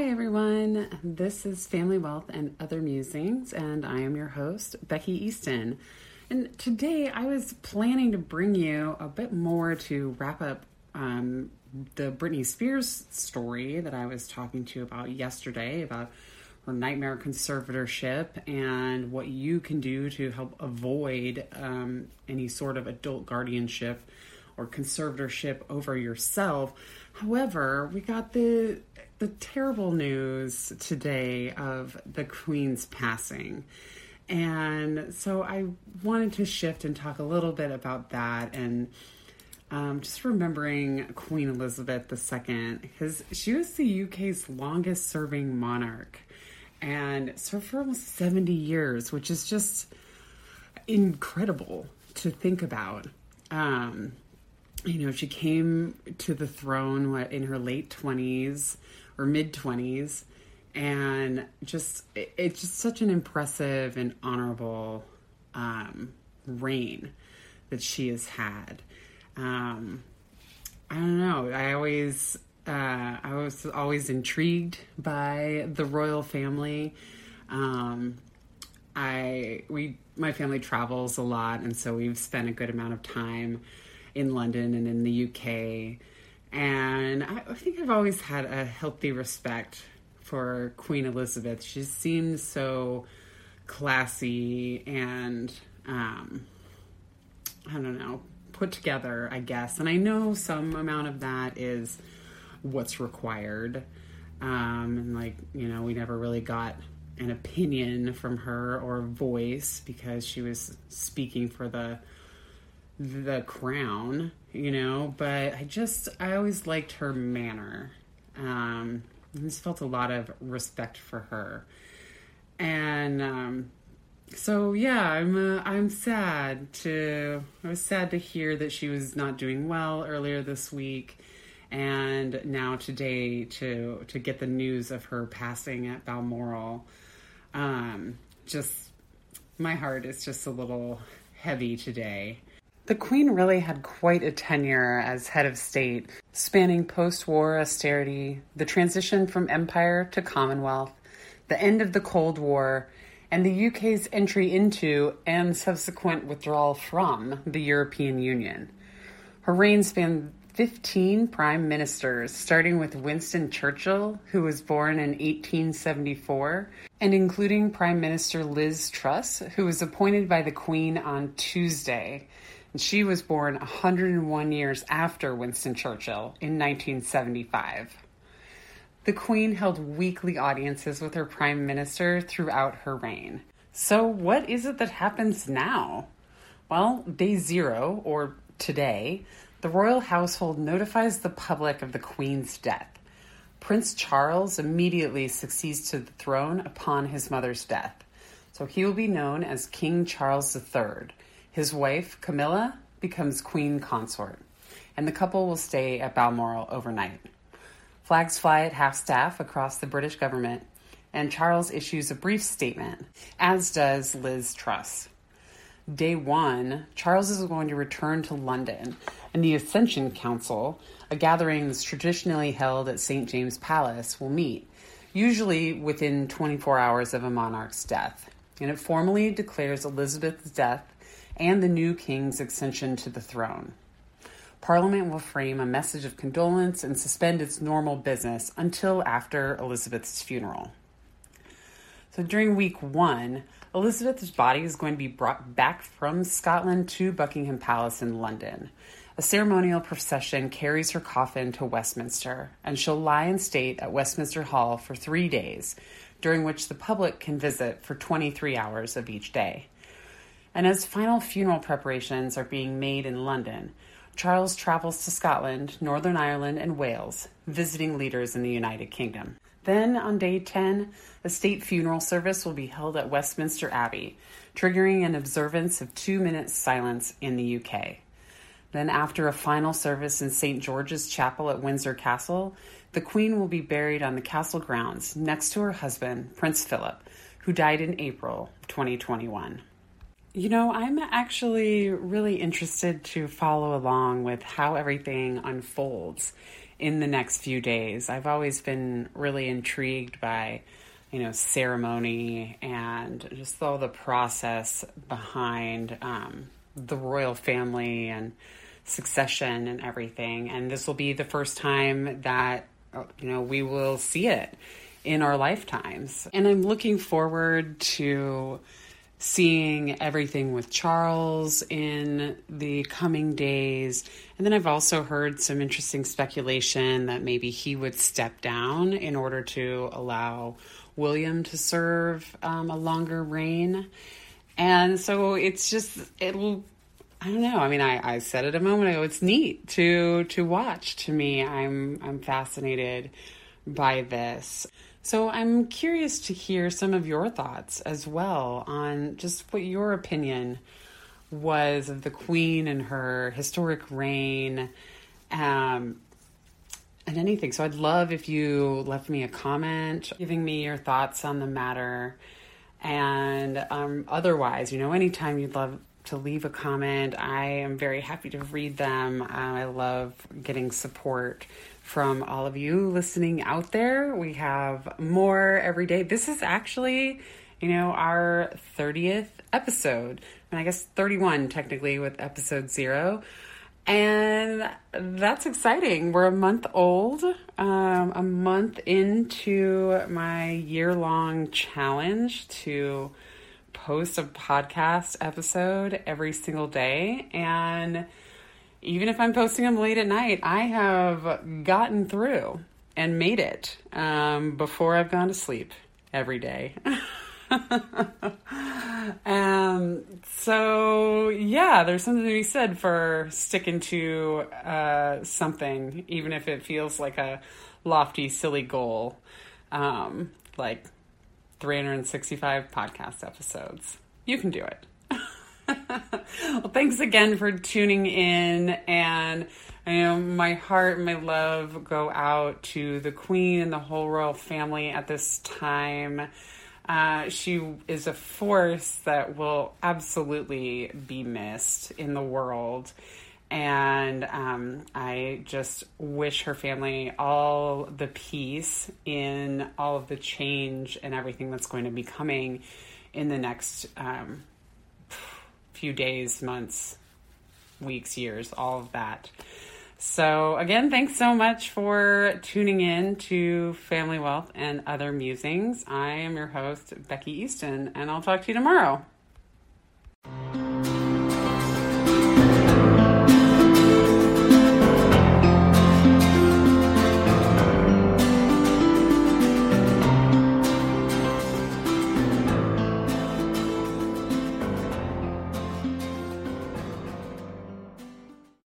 Hi, everyone. This is Family Wealth and Other Musings, and I am your host, Becky Easton. And today I was planning to bring you a bit more to wrap up um, the Britney Spears story that I was talking to you about yesterday about her nightmare conservatorship and what you can do to help avoid um, any sort of adult guardianship or conservatorship over yourself. However, we got the the terrible news today of the Queen's passing. And so I wanted to shift and talk a little bit about that and um, just remembering Queen Elizabeth II, because she was the UK's longest serving monarch and served for almost 70 years, which is just incredible to think about. Um, you know, she came to the throne in her late 20s or mid 20s and just it, it's just such an impressive and honorable um, reign that she has had. Um, I don't know. I always uh, I was always intrigued by the royal family. Um, I we my family travels a lot, and so we've spent a good amount of time in London and in the UK. And I, think I've always had a healthy respect for Queen Elizabeth. She seems so classy and um, I don't know, put together, I guess. And I know some amount of that is what's required. Um, and like, you know, we never really got an opinion from her or voice because she was speaking for the the crown, you know, but I just, I always liked her manner. Um, I just felt a lot of respect for her. And, um, so yeah, I'm uh, I'm sad to I was sad to hear that she was not doing well earlier this week, and now today to to get the news of her passing at Balmoral. Um, just my heart is just a little heavy today. The Queen really had quite a tenure as head of state, spanning post war austerity, the transition from empire to Commonwealth, the end of the Cold War, and the UK's entry into and subsequent withdrawal from the European Union. Her reign spanned 15 prime ministers, starting with Winston Churchill, who was born in 1874, and including Prime Minister Liz Truss, who was appointed by the Queen on Tuesday and she was born 101 years after Winston Churchill in 1975. The Queen held weekly audiences with her Prime Minister throughout her reign. So, what is it that happens now? Well, day zero, or today, the royal household notifies the public of the Queen's death. Prince Charles immediately succeeds to the throne upon his mother's death, so he will be known as King Charles III his wife, Camilla, becomes queen consort, and the couple will stay at Balmoral overnight. Flags fly at half staff across the British government, and Charles issues a brief statement, as does Liz Truss. Day one, Charles is going to return to London, and the Accession Council, a gathering that's traditionally held at St. James Palace, will meet, usually within 24 hours of a monarch's death. And it formally declares Elizabeth's death and the new king's accession to the throne. Parliament will frame a message of condolence and suspend its normal business until after Elizabeth's funeral. So during week one, Elizabeth's body is going to be brought back from Scotland to Buckingham Palace in London. A ceremonial procession carries her coffin to Westminster, and she'll lie in state at Westminster Hall for three days, during which the public can visit for 23 hours of each day. And as final funeral preparations are being made in London, Charles travels to Scotland, Northern Ireland, and Wales, visiting leaders in the United Kingdom. Then, on day 10, a state funeral service will be held at Westminster Abbey, triggering an observance of two minutes silence in the UK. Then, after a final service in St. George's Chapel at Windsor Castle, the Queen will be buried on the castle grounds next to her husband, Prince Philip, who died in April 2021. You know, I'm actually really interested to follow along with how everything unfolds in the next few days. I've always been really intrigued by, you know, ceremony and just all the process behind um, the royal family and succession and everything. And this will be the first time that, you know, we will see it in our lifetimes. And I'm looking forward to seeing everything with Charles in the coming days. And then I've also heard some interesting speculation that maybe he would step down in order to allow William to serve um, a longer reign. And so it's just, it'll, I don't know. I mean, I, I said it a moment ago. It's neat to to watch. To me, I'm I'm fascinated by this. So I'm curious to hear some of your thoughts as well on just what your opinion was of the Queen and her historic reign, um, and anything. So I'd love if you left me a comment, giving me your thoughts on the matter. And um, otherwise, you know, anytime you'd love to leave a comment, I am very happy to read them. Uh, I love getting support from all of you listening out there. We have more every day. This is actually, you know, our 30th episode. And I guess 31 technically with episode zero. And that's exciting. We're a month old, um, a month into my year long challenge to post a podcast episode every single day. And even if I'm posting them late at night, I have gotten through and made it um, before I've gone to sleep every day. um, so yeah, there's something to be said for sticking to uh, something, even if it feels like a lofty, silly goal, um, like 365 podcast episodes. You can do it. well, thanks again for tuning in. And I know my heart and my love go out to the Queen and the whole royal family at this time. Uh, she is a force that will absolutely be missed in the world. And um, I just wish her family all the peace in all of the change and everything that's going to be coming in the next um, few days, months, weeks, years, all of that. So, again, thanks so much for tuning in to Family Wealth and Other Musings. I am your host, Becky Easton, and I'll talk to you tomorrow.